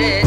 it.